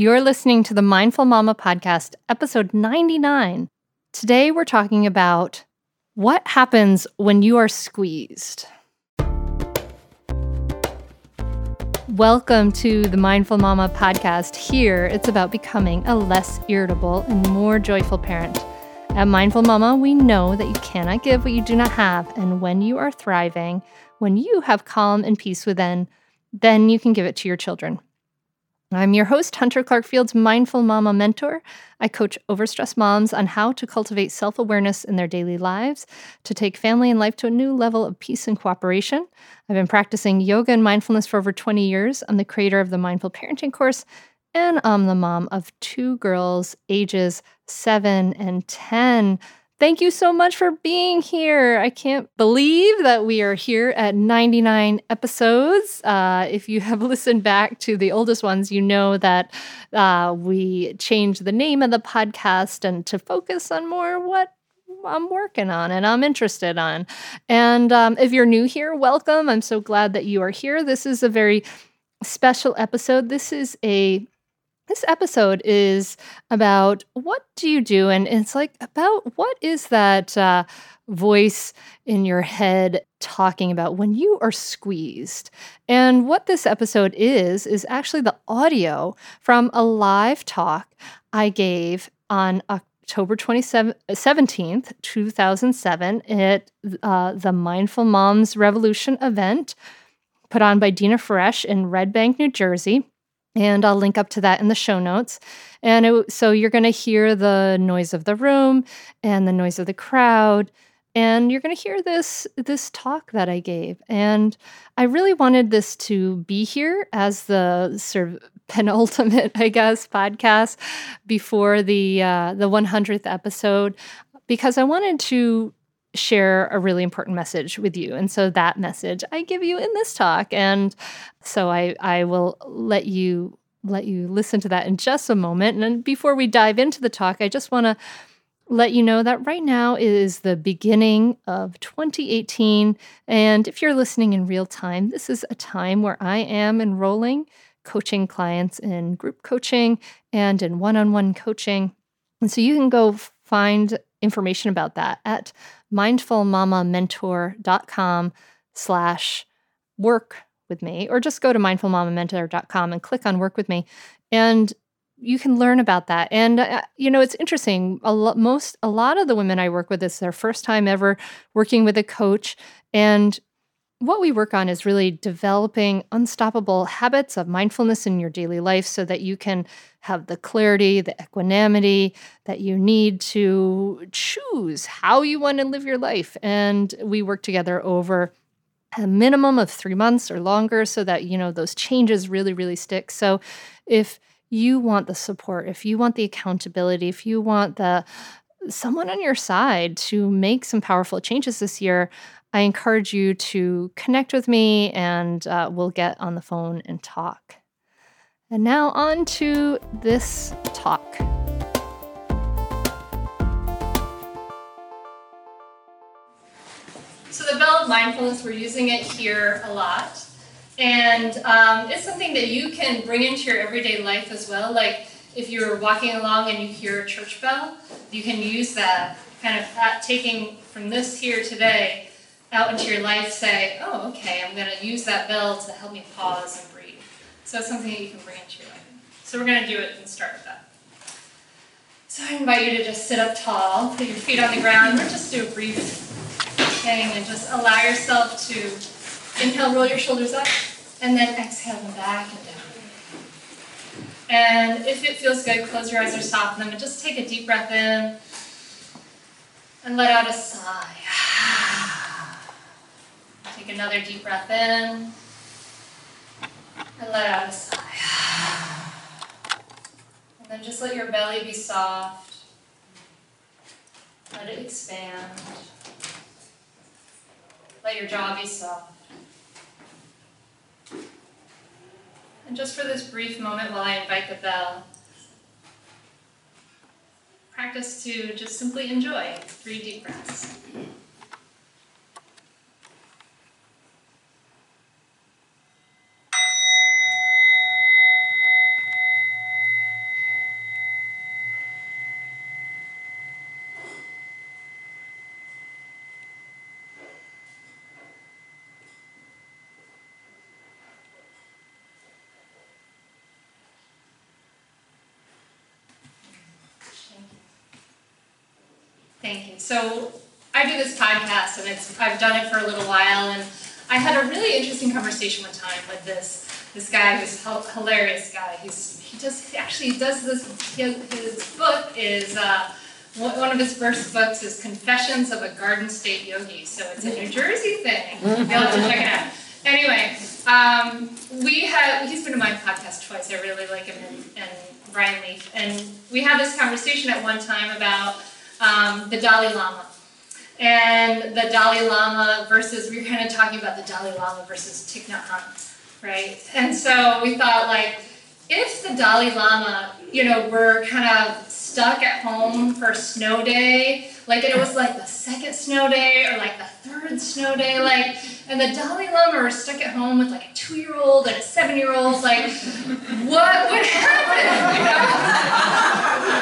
You're listening to the Mindful Mama podcast, episode 99. Today, we're talking about what happens when you are squeezed. Welcome to the Mindful Mama podcast. Here, it's about becoming a less irritable and more joyful parent. At Mindful Mama, we know that you cannot give what you do not have. And when you are thriving, when you have calm and peace within, then you can give it to your children. I'm your host, Hunter Clarke-Fields Mindful Mama Mentor. I coach overstressed moms on how to cultivate self awareness in their daily lives to take family and life to a new level of peace and cooperation. I've been practicing yoga and mindfulness for over 20 years. I'm the creator of the Mindful Parenting course, and I'm the mom of two girls, ages seven and 10. Thank you so much for being here. I can't believe that we are here at 99 episodes. Uh, if you have listened back to the oldest ones, you know that uh, we changed the name of the podcast and to focus on more what I'm working on and I'm interested on. And um, if you're new here, welcome. I'm so glad that you are here. This is a very special episode. This is a this episode is about what do you do and it's like about what is that uh, voice in your head talking about when you are squeezed? And what this episode is is actually the audio from a live talk i gave on october 27th 17th 2007 at uh, the mindful moms revolution event put on by dina Fresh in red bank new jersey and I'll link up to that in the show notes. And it, so you're going to hear the noise of the room and the noise of the crowd and you're going to hear this this talk that I gave. And I really wanted this to be here as the sort of penultimate, I guess, podcast before the uh, the 100th episode because I wanted to share a really important message with you. And so that message I give you in this talk. And so I, I will let you let you listen to that in just a moment. And before we dive into the talk, I just want to let you know that right now is the beginning of 2018. And if you're listening in real time, this is a time where I am enrolling coaching clients in group coaching and in one on one coaching. And so you can go find information about that at mindfulmamamentor.com slash work with me, or just go to mindfulmamamentor.com and click on work with me. And you can learn about that. And, uh, you know, it's interesting. A lot, most, a lot of the women I work with, it's their first time ever working with a coach. And what we work on is really developing unstoppable habits of mindfulness in your daily life so that you can have the clarity, the equanimity that you need to choose how you want to live your life. And we work together over a minimum of three months or longer so that, you know, those changes really, really stick. So if you want the support, if you want the accountability, if you want the someone on your side to make some powerful changes this year, I encourage you to connect with me and uh, we'll get on the phone and talk. And now on to this talk. So, the bell of mindfulness, we're using it here a lot. And um, it's something that you can bring into your everyday life as well. Like if you're walking along and you hear a church bell, you can use that kind of taking from this here today out into your life say, oh, okay, I'm going to use that bell to help me pause and breathe. So it's something that you can bring into your life. So we're going to do it and start with that. So I invite you to just sit up tall, put your feet on the ground, or just do a brief thing and just allow yourself to inhale, roll your shoulders up, and then exhale them back and down. And if it feels good, close your eyes or soften them and just take a deep breath in and let out a sigh. Take another deep breath in and let out a sigh. And then just let your belly be soft. Let it expand. Let your jaw be soft. And just for this brief moment while I invite the bell, practice to just simply enjoy three deep breaths. Thank you. So I do this podcast, and it's I've done it for a little while, and I had a really interesting conversation one time with this this guy who's a hilarious guy. He's he does he actually does this. His, his book is. Uh, one of his first books is Confessions of a Garden State Yogi. So it's a New Jersey thing. You'll have to check it out. Anyway, um, we had he's been to my podcast twice. I really like him and, and Brian Leaf. And we had this conversation at one time about um, the Dalai Lama. And the Dalai Lama versus, we were kind of talking about the Dalai Lama versus Thich Nhat Hanh, right? And so we thought, like, if the Dalai Lama, you know, were kind of stuck at home for snow day, like it was like the second snow day or like the third snow day, like, and the Dalai Lama were stuck at home with like a two-year-old and a seven-year-old, like, what would happen? You know?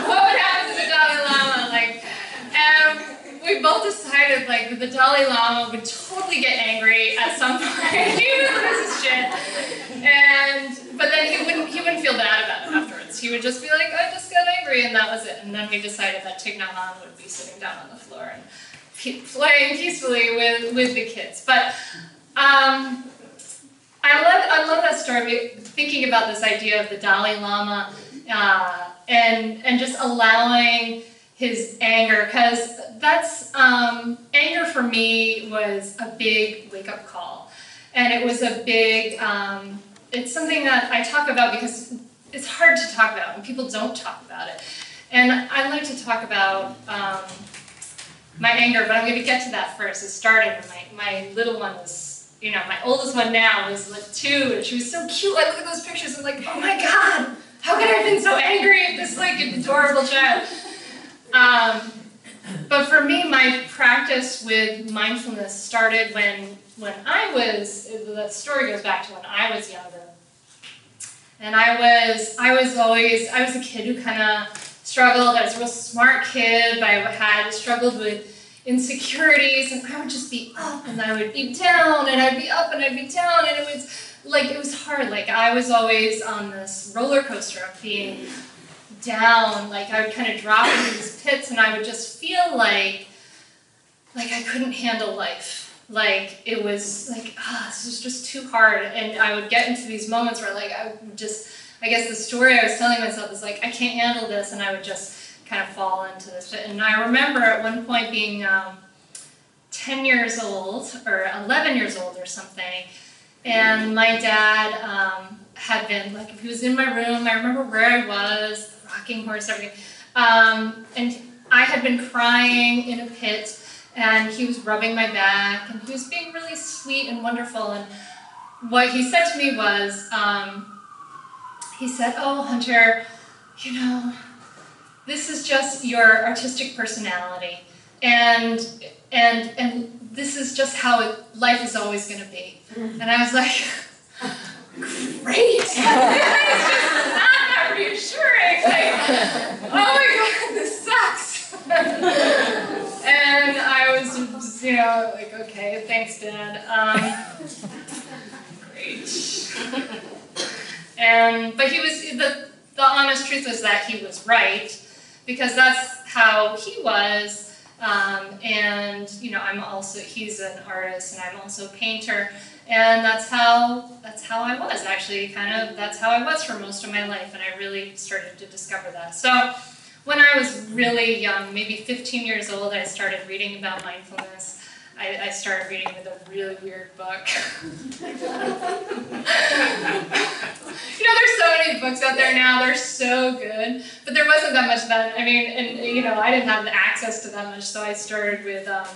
what would happen to the Dalai Lama? Like, and we both decided the Dalai Lama would totally get angry at some point. he was this is shit, and but then he wouldn't he wouldn't feel bad about it afterwards. He would just be like, I just got angry, and that was it. And then we decided that Thich Nhat Hanh would be sitting down on the floor and playing peacefully with with the kids. But um, I love I love that story. Thinking about this idea of the Dalai Lama uh, and and just allowing his anger because that's um, anger for me was a big wake up call. And it was a big um, it's something that i talk about because it's hard to talk about and people don't talk about it. And i like to talk about um, my anger but i'm going to get to that first. It started when my, my little one was you know my oldest one now was like two and she was so cute. Like look at those pictures. I'm like oh my god how could i have been so angry at this like adorable child um, but for me, my practice with mindfulness started when when I was. The story goes back to when I was younger, and I was I was always I was a kid who kind of struggled. I was a real smart kid, but I had struggled with insecurities, and I would just be up and I would be down, and I'd be up and I'd be down, and it was like it was hard. Like I was always on this roller coaster of being down, like I would kind of drop into these pits and I would just feel like like I couldn't handle life. Like it was like, ah, oh, this was just too hard. And I would get into these moments where like I would just I guess the story I was telling myself is like, I can't handle this and I would just kind of fall into this. And I remember at one point being um, 10 years old or 11 years old or something. And my dad um, had been like, if he was in my room, I remember where I was, horse, everything. Um, and I had been crying in a pit, and he was rubbing my back, and he was being really sweet and wonderful. And what he said to me was, um, he said, "Oh, Hunter, you know, this is just your artistic personality, and and and this is just how it, life is always going to be." And I was like, "Great." reassuring. Like, oh my god, this sucks. and I was just, you know, like, okay, thanks, Dad. Um, great. And but he was the the honest truth was that he was right. because that's how he was. Um, and you know, I'm also he's an artist, and I'm also a painter, and that's how that's how I was actually. Kind of that's how I was for most of my life, and I really started to discover that. So when I was really young, maybe 15 years old, I started reading about mindfulness. I, I started reading with a really weird book. you know, there's so many books out there now, they're so good, but there wasn't that much then. I mean, and you know, I didn't have access to that much, so I started with um,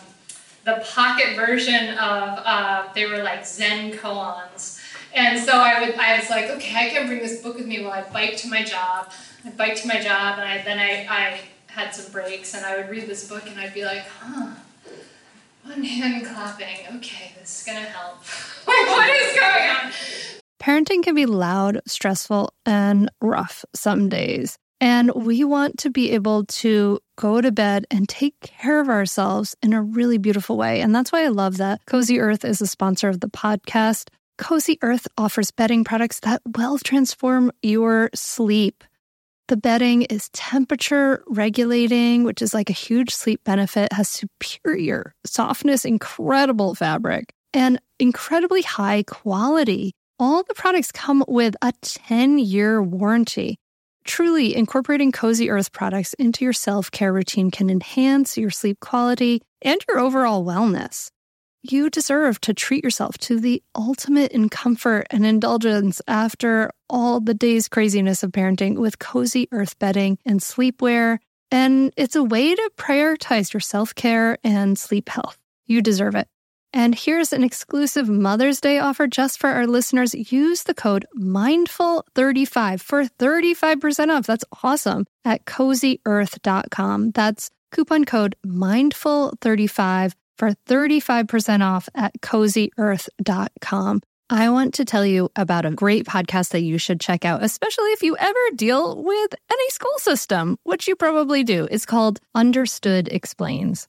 the pocket version of, uh, they were like Zen koans. And so I would, I was like, okay, I can bring this book with me while I bike to my job. I bike to my job, and I, then I, I had some breaks, and I would read this book, and I'd be like, huh, one hand clapping. Okay, this is gonna help. like, what is going on? Parenting can be loud, stressful, and rough some days. And we want to be able to go to bed and take care of ourselves in a really beautiful way. And that's why I love that Cozy Earth is a sponsor of the podcast. Cozy Earth offers bedding products that will transform your sleep. The bedding is temperature regulating, which is like a huge sleep benefit, has superior softness, incredible fabric, and incredibly high quality. All the products come with a 10 year warranty. Truly, incorporating Cozy Earth products into your self care routine can enhance your sleep quality and your overall wellness. You deserve to treat yourself to the ultimate in comfort and indulgence after all the day's craziness of parenting with cozy earth bedding and sleepwear. And it's a way to prioritize your self care and sleep health. You deserve it. And here's an exclusive Mother's Day offer just for our listeners. Use the code MINDFUL35 for 35% off. That's awesome at cozyearth.com. That's coupon code MINDFUL35 for 35% off at cozyearth.com. I want to tell you about a great podcast that you should check out, especially if you ever deal with any school system, which you probably do. It's called Understood Explains.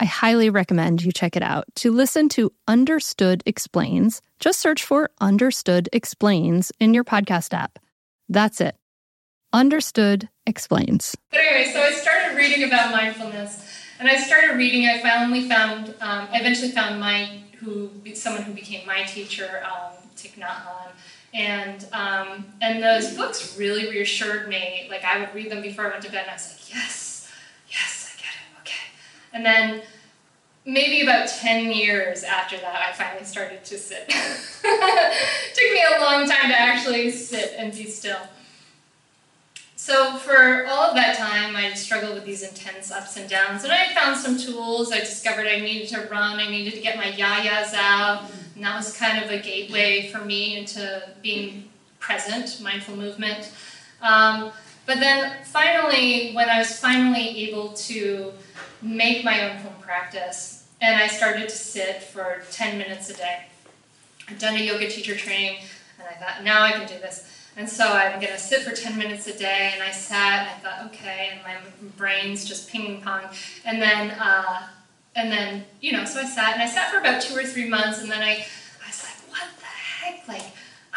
I highly recommend you check it out. To listen to Understood Explains, just search for Understood Explains in your podcast app. That's it. Understood Explains. But anyway, so I started reading about mindfulness, and I started reading. I finally found, um, I eventually found my who someone who became my teacher, um, Thich Nhat Hanh, and um, and those books really reassured me. Like I would read them before I went to bed, and I was like, yes, yes, and then maybe about 10 years after that, I finally started to sit. Took me a long time to actually sit and be still. So for all of that time, I struggled with these intense ups and downs, and I found some tools. I discovered I needed to run, I needed to get my yayas out, and that was kind of a gateway for me into being present, mindful movement. Um, but then finally, when I was finally able to make my own home practice. And I started to sit for 10 minutes a day. I'd done a yoga teacher training, and I thought, now I can do this. And so I'm going to sit for 10 minutes a day. And I sat, and I thought, okay, and my brain's just ping pong. And then, uh, and then, you know, so I sat, and I sat for about two or three months, and then I, I was like, what the heck? Like,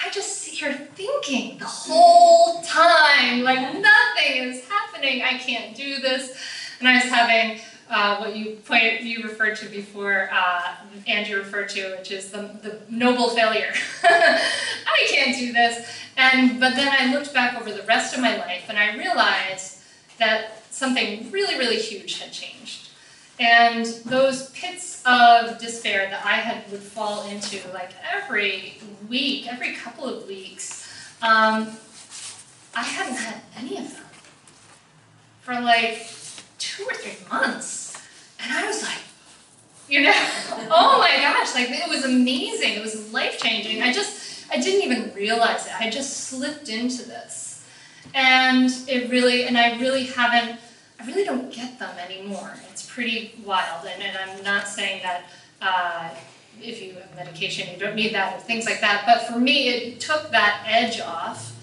I just sit here thinking the whole time, like nothing is happening. I can't do this. And I was having uh, what you pointed, you referred to before, uh, Andrew referred to, which is the, the noble failure. I can't do this. And but then I looked back over the rest of my life and I realized that something really, really huge had changed. And those pits of despair that I had would fall into like every week, every couple of weeks, um, I hadn't had any of them for like two or three months. And I was like, you know, oh my gosh, like it was amazing. It was life changing. I just, I didn't even realize it. I just slipped into this. And it really, and I really haven't, I really don't get them anymore. It's pretty wild. And, and I'm not saying that uh, if you have medication, you don't need that or things like that. But for me, it took that edge off.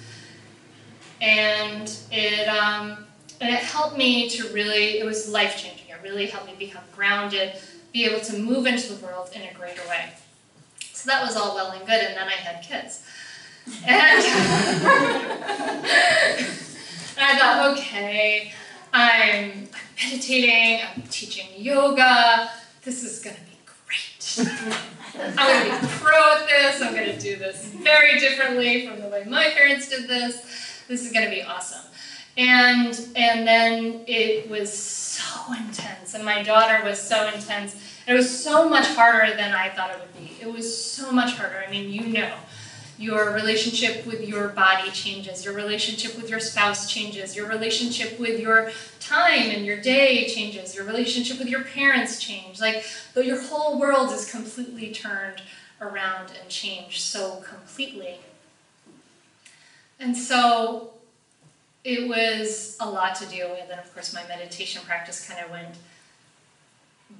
And it, um, and it helped me to really, it was life changing. It really helped me become grounded, be able to move into the world in a greater way. So that was all well and good, and then I had kids. And, I thought, okay, I'm, I'm meditating, I'm teaching yoga, this is gonna be great. I'm gonna be pro at this, I'm gonna do this very differently from the way my parents did this. This is gonna be awesome and and then it was so intense and my daughter was so intense. It was so much harder than i thought it would be. It was so much harder. I mean you know your relationship with your body changes your relationship with your spouse changes your relationship with your time and your day changes your relationship with your parents change. Like though your whole world is completely turned around and changed so completely. And so it was a lot to deal with, and of course, my meditation practice kind of went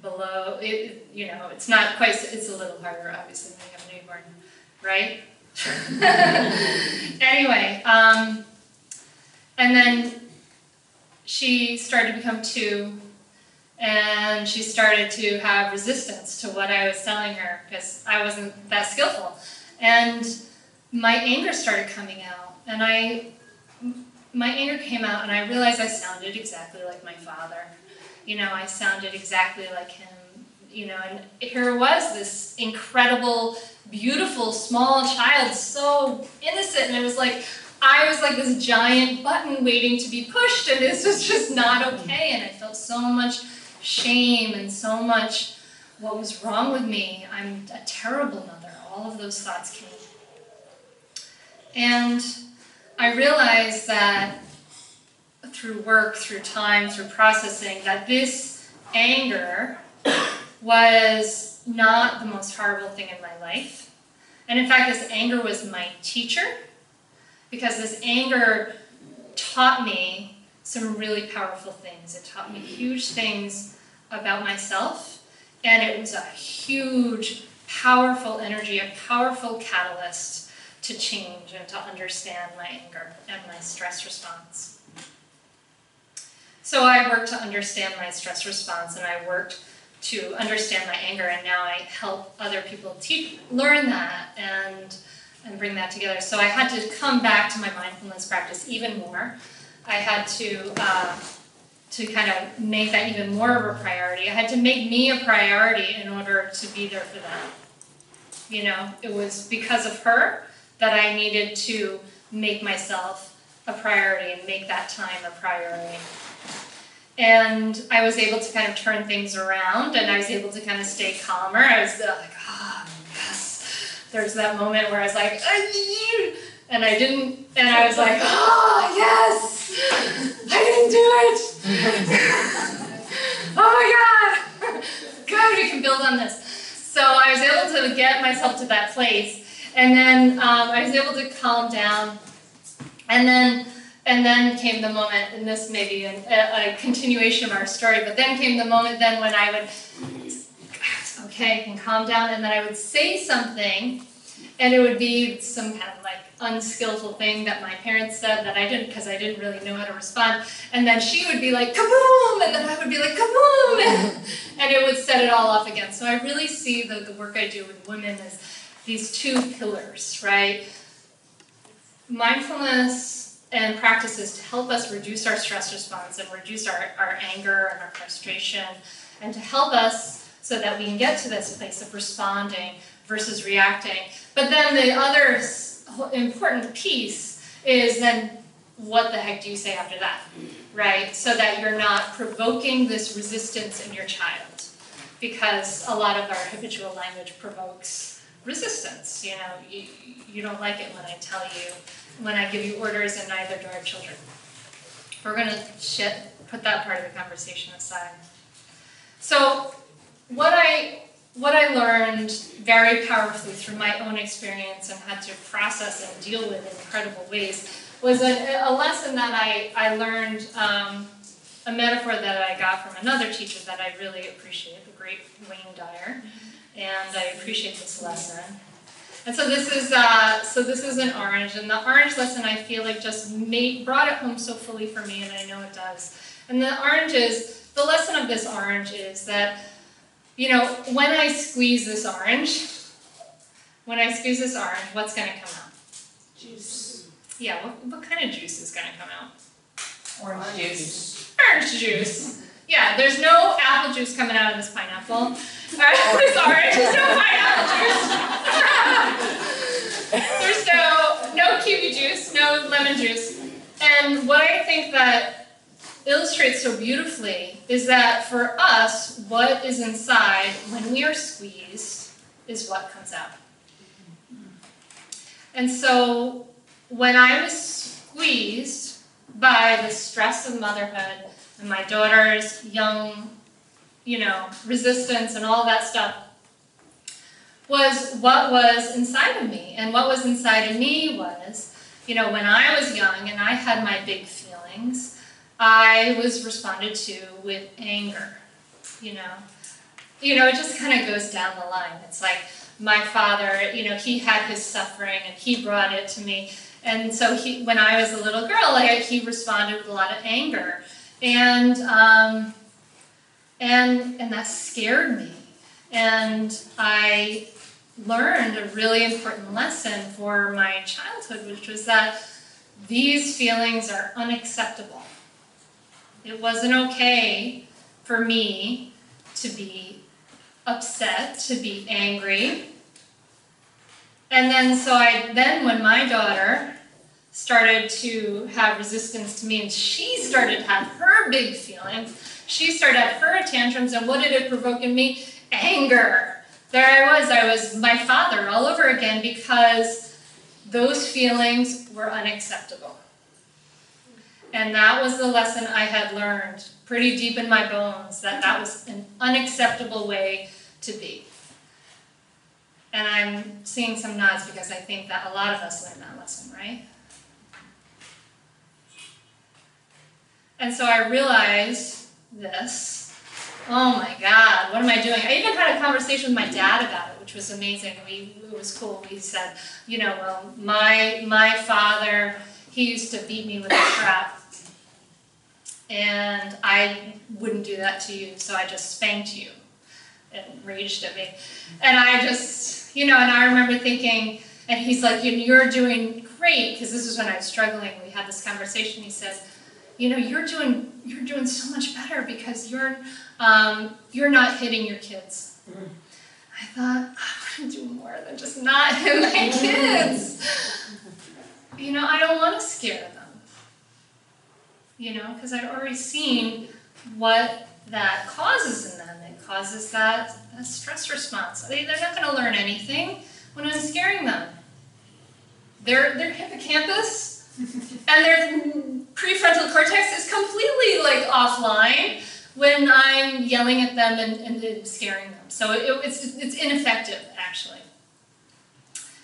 below. It, you know, it's not quite. It's a little harder, obviously, when you have a newborn, right? anyway, um, and then she started to become two, and she started to have resistance to what I was telling her because I wasn't that skillful, and my anger started coming out, and I my anger came out and I realized I sounded exactly like my father. You know, I sounded exactly like him. You know, and here was this incredible, beautiful, small child, so innocent, and it was like I was like this giant button waiting to be pushed, and this was just not okay. And I felt so much shame and so much what was wrong with me. I'm a terrible mother. All of those thoughts came. And I realized that through work, through time, through processing, that this anger was not the most horrible thing in my life. And in fact, this anger was my teacher because this anger taught me some really powerful things. It taught me huge things about myself, and it was a huge, powerful energy, a powerful catalyst to change and to understand my anger and my stress response. So I worked to understand my stress response and I worked to understand my anger and now I help other people teach learn that and and bring that together. So I had to come back to my mindfulness practice even more. I had to uh, to kind of make that even more of a priority. I had to make me a priority in order to be there for them. You know, it was because of her that I needed to make myself a priority and make that time a priority. And I was able to kind of turn things around and I was able to kind of stay calmer. I was like, ah, oh, yes. There's that moment where I was like, and I didn't, and I was like, oh, yes, I didn't do it. oh my God. Good, we can build on this. So I was able to get myself to that place and then um, I was able to calm down. And then and then came the moment, and this may be a, a, continuation of our story, but then came the moment then when I would, okay, and calm down, and then I would say something, and it would be some kind of like unskillful thing that my parents said that I didn't, because I didn't really know how to respond, and then she would be like, kaboom, and then I would be like, kaboom, and, and it would set it all off again. So I really see the, the work I do with women as these two pillars, right? Mindfulness and practices to help us reduce our stress response and reduce our, our anger and our frustration, and to help us so that we can get to this place of responding versus reacting. But then the other important piece is then what the heck do you say after that? right? So that you're not provoking this resistance in your child. Because a lot of our habitual language provokes resistance. You know, you, you don't like it when I tell you, when I give you orders, and neither do our children. We're going to put that part of the conversation aside. So, what I what I learned very powerfully through my own experience and had to process and deal with in incredible ways was a, a lesson that I, I learned, um, a metaphor that I got from another teacher that I really appreciate, the great Wayne Dyer. And I appreciate this lesson. And so this is uh, so this is an orange, and the orange lesson I feel like just made, brought it home so fully for me, and I know it does. And the orange is the lesson of this orange is that you know, when I squeeze this orange, when I squeeze this orange, what's going to come out? Juice. Yeah, what, what kind of juice is going to come out? Orange juice. Orange juice. Yeah, there's no apple juice coming out of this pineapple. This orange, there's no pineapple juice. there's no no kiwi juice, no lemon juice. And what I think that illustrates so beautifully is that for us, what is inside when we are squeezed is what comes out. And so when I was squeezed by the stress of motherhood and my daughter's young, you know, resistance and all that stuff, was what was inside of me. And what was inside of me was, you know, when I was young and I had my big feelings, I was responded to with anger, you know. You know, it just kind of goes down the line. It's like my father, you know, he had his suffering and he brought it to me. And so he, when I was a little girl, like, he responded with a lot of anger. And, um, and, and that scared me. And I learned a really important lesson for my childhood, which was that these feelings are unacceptable. It wasn't okay for me to be upset, to be angry. And then, so I, then when my daughter started to have resistance to me and she started to have her big feelings, she started to have her tantrums, and what did it provoke in me? Anger. There I was, I was my father all over again because those feelings were unacceptable. And that was the lesson I had learned pretty deep in my bones that that was an unacceptable way to be. And I'm seeing some nods because I think that a lot of us learned that lesson, right? And so I realized this. Oh my God, what am I doing? I even had a conversation with my dad about it, which was amazing. We, it was cool. We said, you know, well, my my father, he used to beat me with a strap and I wouldn't do that to you, so I just spanked you and raged at me. And I just, you know, and I remember thinking, and he's like, You're doing great, because this is when I was struggling. We had this conversation. He says, You know, you're doing you're doing so much better because you're um, you're not hitting your kids. Mm-hmm. I thought, I want to do more than just not hit my kids. You know, I don't want to scare them you know, because I've already seen what that causes in them. It causes that, that stress response. They, they're not going to learn anything when I'm scaring them. Their, their hippocampus and their prefrontal cortex is completely like offline when I'm yelling at them and, and scaring them. So it, it's, it's ineffective, actually.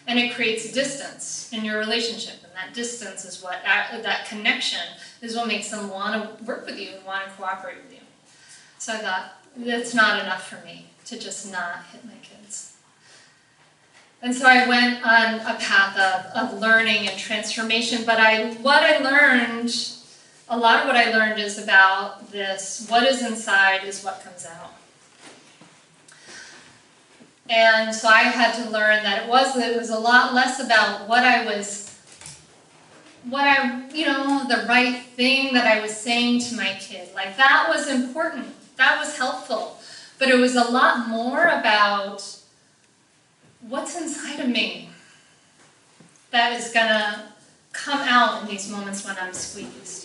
And it creates distance in your relationship. And that distance is what, uh, that connection is what makes them want to work with you and want to cooperate with you. So I thought, that's not enough for me to just not hit my kids. And so I went on a path of, of learning and transformation, but I what I learned, a lot of what I learned is about this what is inside is what comes out. And so I had to learn that it was it was a lot less about what I was what I, you know, the right thing that I was saying to my kid. Like that was important. That was helpful. But it was a lot more about what's inside of me that is going to come out in these moments when I'm squeezed.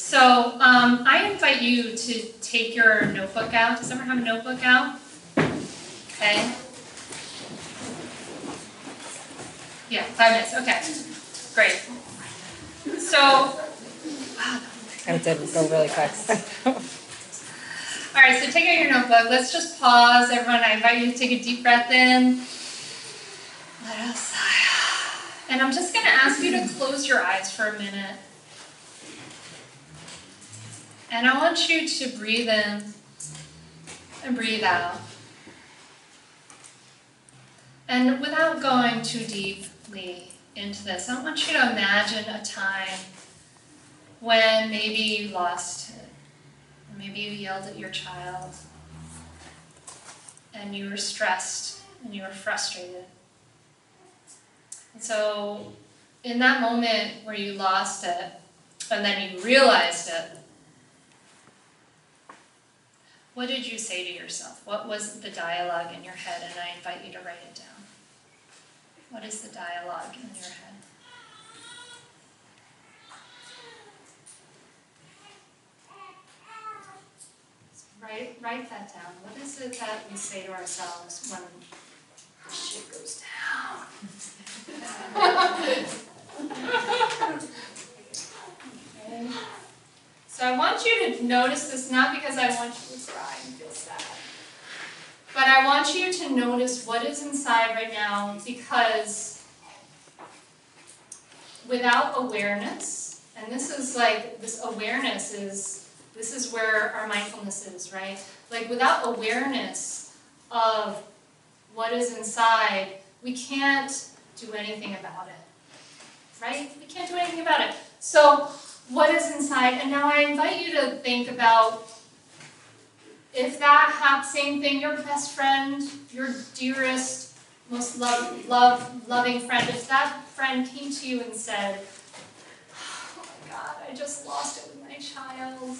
So um, I invite you to take your notebook out. Does everyone have a notebook out? Okay. Yeah, five minutes. Okay, great. So, wow. I did go really quick. All right, so take out your notebook. Let's just pause, everyone. I invite you to take a deep breath in. Let out sigh. And I'm just going to ask you to close your eyes for a minute. And I want you to breathe in and breathe out. And without going too deeply into this, I want you to imagine a time when maybe you lost it. Maybe you yelled at your child and you were stressed and you were frustrated. And so, in that moment where you lost it and then you realized it, what did you say to yourself? What was the dialogue in your head? And I invite you to write it down. What is the dialogue in your head? Write, write that down. What is it that we say to ourselves when shit goes down? okay. So I want you to notice this not because I want you to cry and feel sad, but I want you to notice what is inside right now because without awareness, and this is like, this awareness is, this is where our mindfulness is, right? Like without awareness of what is inside, we can't do anything about it, right? We can't do anything about it. So what is inside. And now I invite you to think about if that same thing, your best friend, your dearest, most love, love, loving friend, if that friend came to you and said, Oh my God, I just lost it with my child.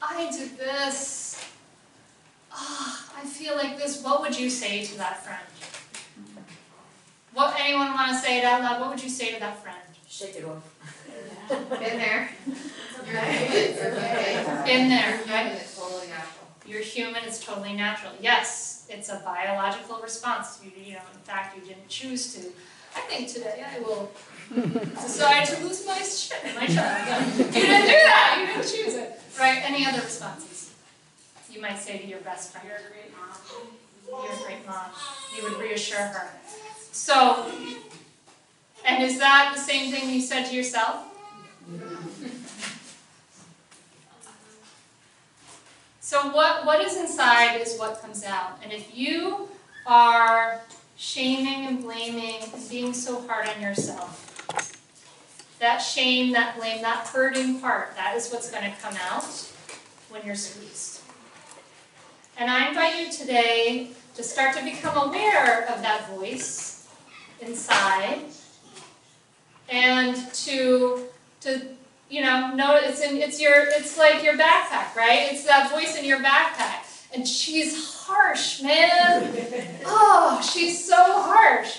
I did this. Oh, I feel like this. What would you say to that friend? What anyone want to say it out loud? What would you say to that friend? Shake it off. Been there. You're human. Been there, right? It's totally natural. You're human, it's totally natural. Yes, it's a biological response. You, you know, in fact, you didn't choose to. I think today I will decide to lose my shit, my child. You didn't do that. You didn't choose it. Right? Any other responses? You might say to your best friend, You're a great mom. You're a great mom. You would reassure her. So, and is that the same thing you said to yourself? So what what is inside is what comes out. And if you are shaming and blaming and being so hard on yourself, that shame, that blame, that hurting part, that is what's going to come out when you're squeezed. And I invite you today to start to become aware of that voice inside and to to you know know it's in it's your it's like your backpack right it's that voice in your backpack and she's harsh man oh she's so harsh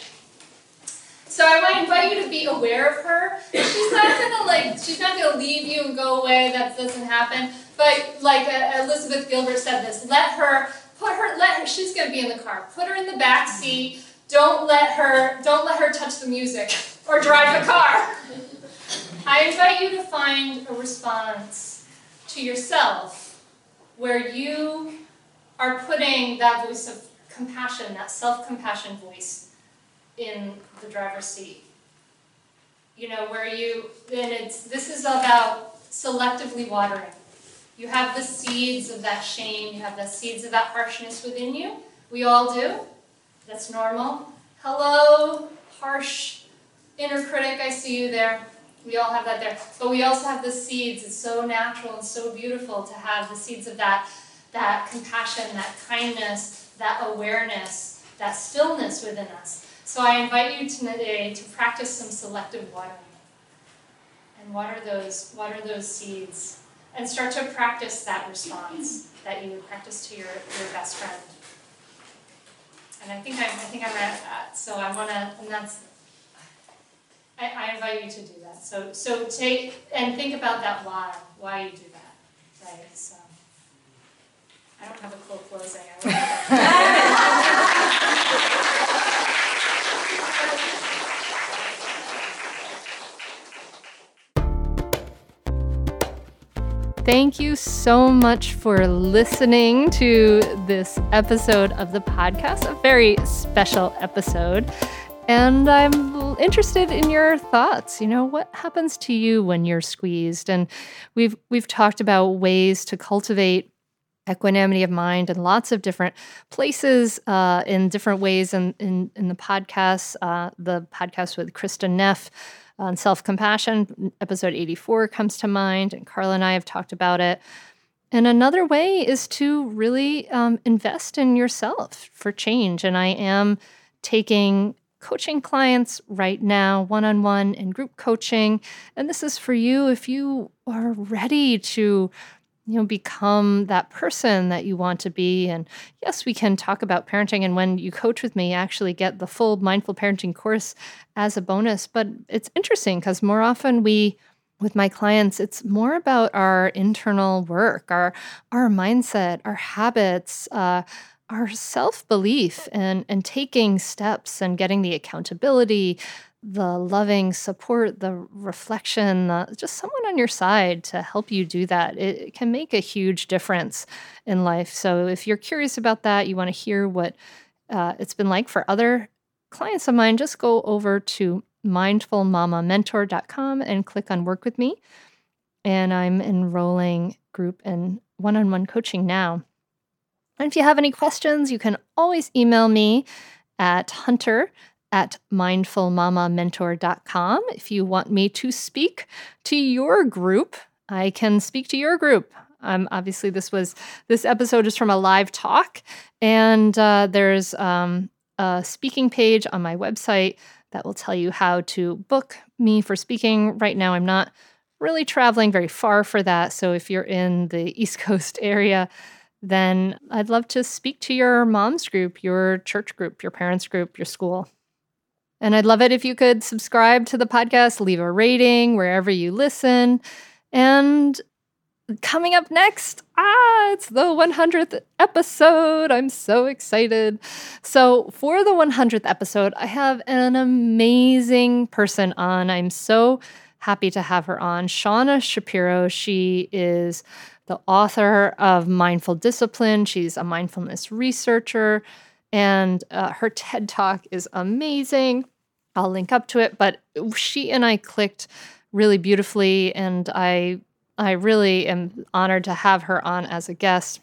so I want to invite you to be aware of her. She's not gonna like, she's not gonna leave you and go away. That doesn't happen. But like uh, Elizabeth Gilbert said this, let her put her, let her. She's gonna be in the car. Put her in the back seat. Don't let her, don't let her touch the music or drive the car. I invite you to find a response to yourself where you are putting that voice of compassion, that self-compassion voice in the driver's seat. You know, where you, and it's, this is about selectively watering. You have the seeds of that shame, you have the seeds of that harshness within you. We all do. That's normal. Hello, harsh inner critic, I see you there. We all have that there. But we also have the seeds. It's so natural and so beautiful to have the seeds of that, that compassion, that kindness, that awareness, that stillness within us. So I invite you today to practice some selective watering. And water those, water those seeds. And start to practice that response that you would practice to your, your best friend. And I think I'm, I think I'm at that. So I want to, and that's, I, I invite you to do that. So, so take and think about that why, why you do that, right? So, I don't have a cool closing. Thank you so much for listening to this episode of the podcast, a very special episode. And I'm interested in your thoughts. You know, what happens to you when you're squeezed? And we've we've talked about ways to cultivate equanimity of mind in lots of different places uh, in different ways in, in, in the podcast, uh, the podcast with Kristin Neff on self compassion. Episode 84 comes to mind, and Carla and I have talked about it. And another way is to really um, invest in yourself for change. And I am taking coaching clients right now, one on one and group coaching. And this is for you if you are ready to you know become that person that you want to be and yes we can talk about parenting and when you coach with me you actually get the full mindful parenting course as a bonus but it's interesting because more often we with my clients it's more about our internal work our our mindset our habits uh, our self-belief and and taking steps and getting the accountability the loving support, the reflection, the, just someone on your side to help you do that. It, it can make a huge difference in life. So if you're curious about that, you want to hear what uh, it's been like for other clients of mine, just go over to mindfulmamamentor.com and click on work with me. And I'm enrolling group and one on one coaching now. And if you have any questions, you can always email me at hunter at mindfulmamamentor.com. If you want me to speak to your group, I can speak to your group. Um, obviously, this was this episode is from a live talk, and uh, there's um, a speaking page on my website that will tell you how to book me for speaking. Right now, I'm not really traveling very far for that, so if you're in the East Coast area, then I'd love to speak to your mom's group, your church group, your parents' group, your school. And I'd love it if you could subscribe to the podcast, leave a rating wherever you listen. And coming up next, ah, it's the 100th episode. I'm so excited. So, for the 100th episode, I have an amazing person on. I'm so happy to have her on. Shauna Shapiro. She is the author of Mindful Discipline, she's a mindfulness researcher. And uh, her TED Talk is amazing. I'll link up to it. But she and I clicked really beautifully, and I I really am honored to have her on as a guest.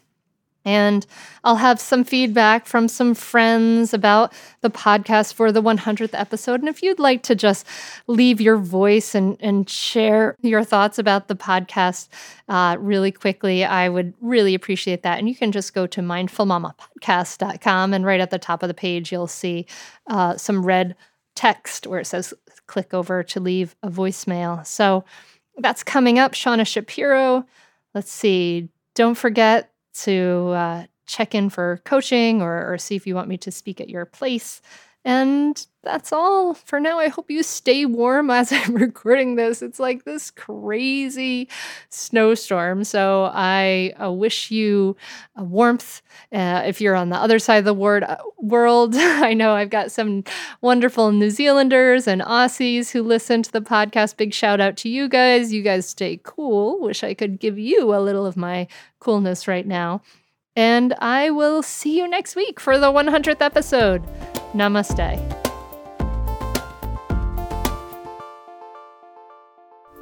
And I'll have some feedback from some friends about the podcast for the 100th episode. And if you'd like to just leave your voice and, and share your thoughts about the podcast uh, really quickly, I would really appreciate that. And you can just go to mindfulmamapodcast.com. And right at the top of the page, you'll see uh, some red text where it says click over to leave a voicemail. So that's coming up. Shauna Shapiro. Let's see. Don't forget to uh, check in for coaching or, or see if you want me to speak at your place. And that's all for now. I hope you stay warm as I'm recording this. It's like this crazy snowstorm. So I uh, wish you a warmth. Uh, if you're on the other side of the word, uh, world, I know I've got some wonderful New Zealanders and Aussies who listen to the podcast. Big shout out to you guys. You guys stay cool. Wish I could give you a little of my coolness right now. And I will see you next week for the 100th episode. Namaste.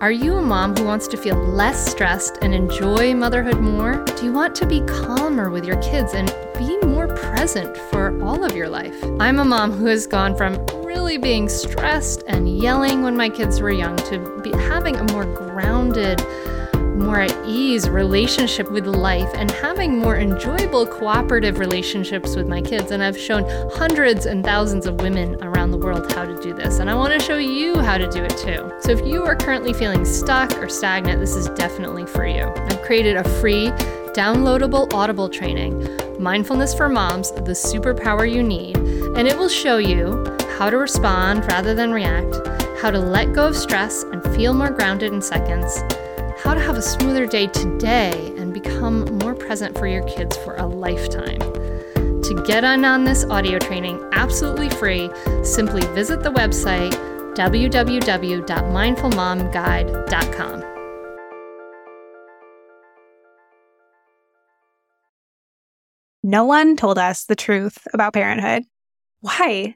Are you a mom who wants to feel less stressed and enjoy motherhood more? Do you want to be calmer with your kids and be more present for all of your life? I'm a mom who has gone from really being stressed and yelling when my kids were young to having a more grounded, more at ease relationship with life and having more enjoyable cooperative relationships with my kids. And I've shown hundreds and thousands of women around the world how to do this. And I want to show you how to do it too. So if you are currently feeling stuck or stagnant, this is definitely for you. I've created a free, downloadable Audible training, Mindfulness for Moms, the superpower you need. And it will show you how to respond rather than react, how to let go of stress and feel more grounded in seconds how to have a smoother day today and become more present for your kids for a lifetime. To get on on this audio training absolutely free, simply visit the website www.mindfulmomguide.com. No one told us the truth about parenthood. Why?